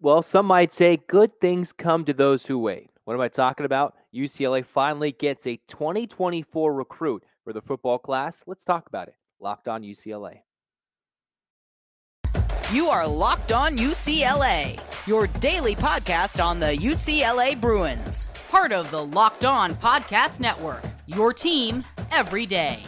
Well, some might say good things come to those who wait. What am I talking about? UCLA finally gets a 2024 recruit for the football class. Let's talk about it. Locked on UCLA. You are Locked On UCLA, your daily podcast on the UCLA Bruins, part of the Locked On Podcast Network, your team every day.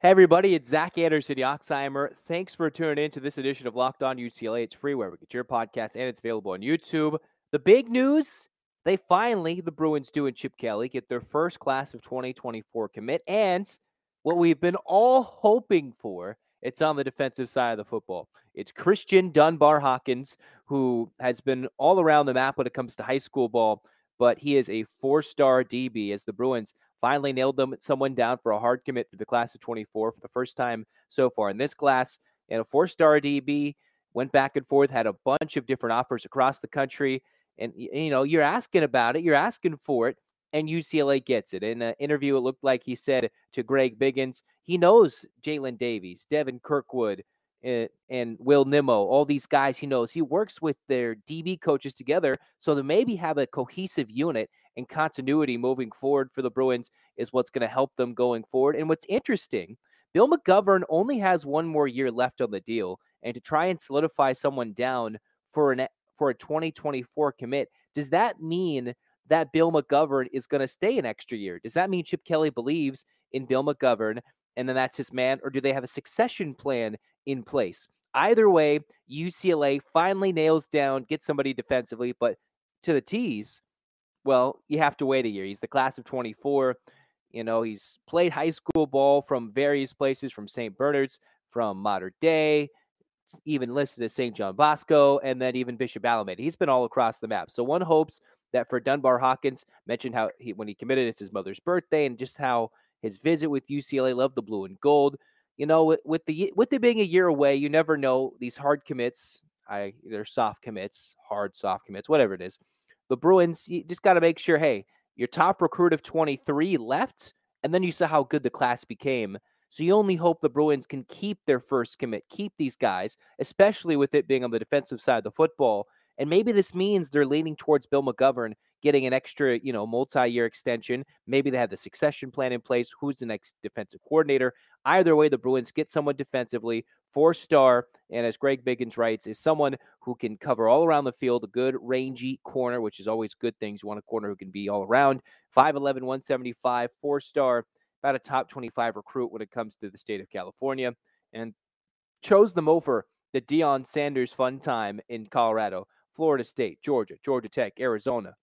Hey, everybody, it's Zach Anderson, Yoxsimer. Thanks for tuning in to this edition of Locked On UCLA. It's free wherever we get your podcast, and it's available on YouTube. The big news they finally, the Bruins do and Chip Kelly, get their first class of 2024 commit. And what we've been all hoping for, it's on the defensive side of the football. It's Khristian Dunbar Hawkins, who has been all around the map when it comes to high school ball, but he is a four star DB as the Bruins finally nailed them someone down for a hard commit to the class of 24 for the first time so far in this class. And a four-star DB went back and forth, had a bunch of different offers across the country. And you know, you're asking about it, you're asking for it, and UCLA gets it. In an interview, it looked like he said to Greg Biggins, he knows Jalen Davies, Devin Kirkwood, and, and Will Nimmo, all these guys he knows. He works with their DB coaches together so to maybe have a cohesive unit and continuity moving forward for the Bruins is what's going to help them going forward. And what's interesting, Bill McGovern only has one more year left on the deal, and to try and solidify someone down for an for a 2024 commit, does that mean that Bill McGovern is going to stay an extra year? Does that mean Chip Kelly believes in Bill McGovern and then that's his man, or do they have a succession plan in place? Either way, UCLA finally nails down, get somebody defensively, but to the T's, well, you have to wait a year. He's the class of 24. You know, he's played high school ball from various places, from St. Bernard's, from Mater Dei, even listed as St. John Bosco, and then even Bishop Alemany. He's been all across the map. So one hopes that for Dunbar Hawkins, mentioned how he when he committed, it's his mother's birthday, and just how his visit with UCLA loved the blue and gold. You know, with, with the with it being a year away, you never know these hard commits. I they're soft commits, hard soft commits, whatever it is the Bruins, you just got to make sure, hey, your top recruit of 23 left, and then you saw how good the class became. So you only hope the Bruins can keep their first commit, keep these guys, especially with it being on the defensive side of the football. And maybe this means they're leaning towards Bill McGovern getting an extra, you know, multi-year extension. Maybe they have the succession plan in place. Who's the next defensive coordinator? Either way, the Bruins get someone defensively four star, and as Greg Biggins writes, is someone who can cover all around the field, a good rangy corner, which is always good things. You want a corner who can be all around. 5'11, 175, four star, about a top 25 recruit when it comes to the state of California, and chose them over the Deion Sanders fun time in Colorado, Florida State, Georgia, Georgia Tech, Arizona.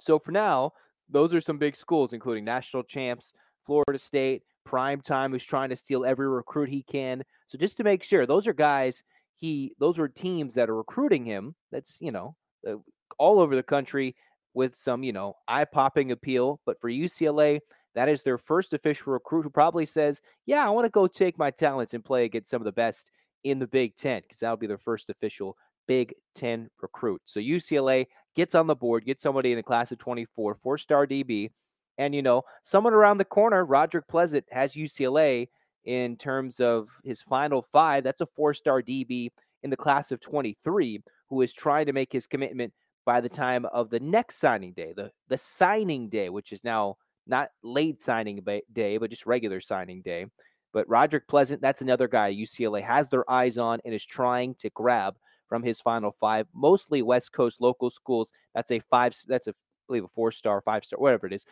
So for now, those are some big schools, including national champs, Florida State, Prime Time, who's trying to steal every recruit he can. So just to make sure, those are guys he those are teams that are recruiting him. That's you know uh, all over the country with some you know eye popping appeal. But for UCLA, that is their first official recruit who probably says, "Yeah, I want to go take my talents and play against some of the best in the Big Ten because that'll be their first official Big Ten recruit." So UCLA gets on the board, gets somebody in the class of 24, four star DB. And, you know, someone around the corner, Roderick Pleasant, has UCLA in terms of his final five. That's a four star DB in the class of 23 who is trying to make his commitment by the time of the next signing day, the, the signing day, which is now not late signing day, but just regular signing day. But Roderick Pleasant, that's another guy UCLA has their eyes on and is trying to grab from his final five, mostly West Coast local schools. That's a five, that's a believe a four star, five star, whatever it is.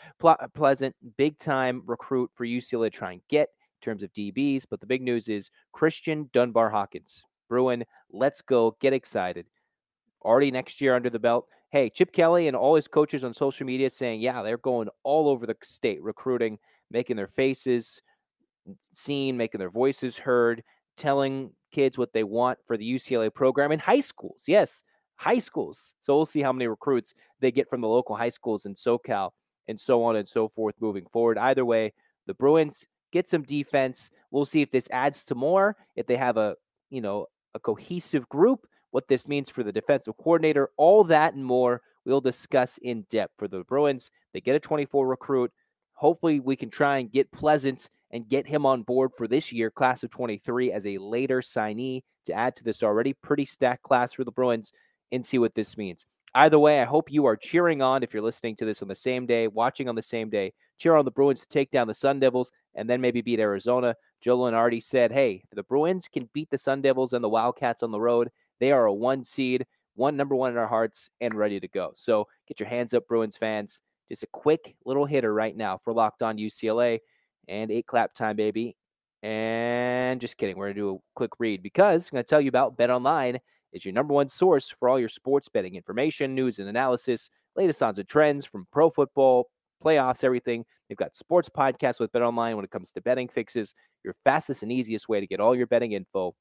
Pleasant, big time recruit for UCLA to try and get in terms of DBs. But the big news is Khristian Dunbar Hawkins. Bruin, let's go. Get excited. Already next year under the belt. Hey, Chip Kelly and all his coaches on social media saying, yeah, they're going all over the state recruiting, making their faces seen, making their voices heard, telling kids what they want for the UCLA program in high schools. Yes, high schools. So we'll see how many recruits they get from the local high schools in SoCal and so on and so forth moving forward. Either way, the Bruins get some defense. We'll see if this adds to more, if they have a, you know, a cohesive group, what this means for the defensive coordinator, all that and more we'll discuss in depth for the Bruins. They get a 24 recruit. Hopefully, we can try and get Pleasant and get him on board for this year, class of 23, as a later signee to add to this already pretty stacked class for the Bruins and see what this means. Either way, I hope you are cheering on if you're listening to this on the same day, watching on the same day. Cheer on the Bruins to take down the Sun Devils and then maybe beat Arizona. Joe already said, hey, the Bruins can beat the Sun Devils and the Wildcats on the road. They are a one seed, one number one in our hearts, and ready to go. So get your hands up, Bruins fans. Just a quick little hitter right now for Locked On UCLA and eight clap time, baby. And just kidding, we're going to do a quick read because I'm going to tell you about Bet Online is your number one source for all your sports betting information, news, and analysis, latest odds and trends from pro football, playoffs, everything. They've got sports podcasts with Bet Online when it comes to betting fixes, your fastest and easiest way to get all your betting info.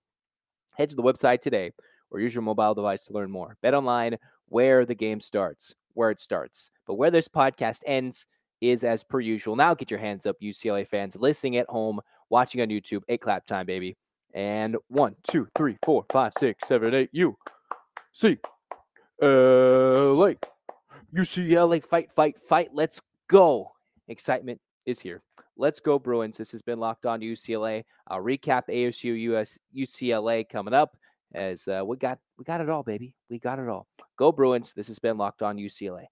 Head to the website today or use your mobile device to learn more. Bet Online, where the game starts, where it starts. But where this podcast ends is as per usual. Now get your hands up, UCLA fans, listening at home, watching on YouTube. Eight clap time, baby. And one, two, three, four, five, six, seven, eight. You see, LA, UCLA, fight, fight, fight. Let's go. Excitement is here. Let's go, Bruins. This has been Locked On UCLA. I'll recap ASU US UCLA coming up as uh, we got we got it all, baby. We got it all. Go Bruins. This has been Locked On UCLA.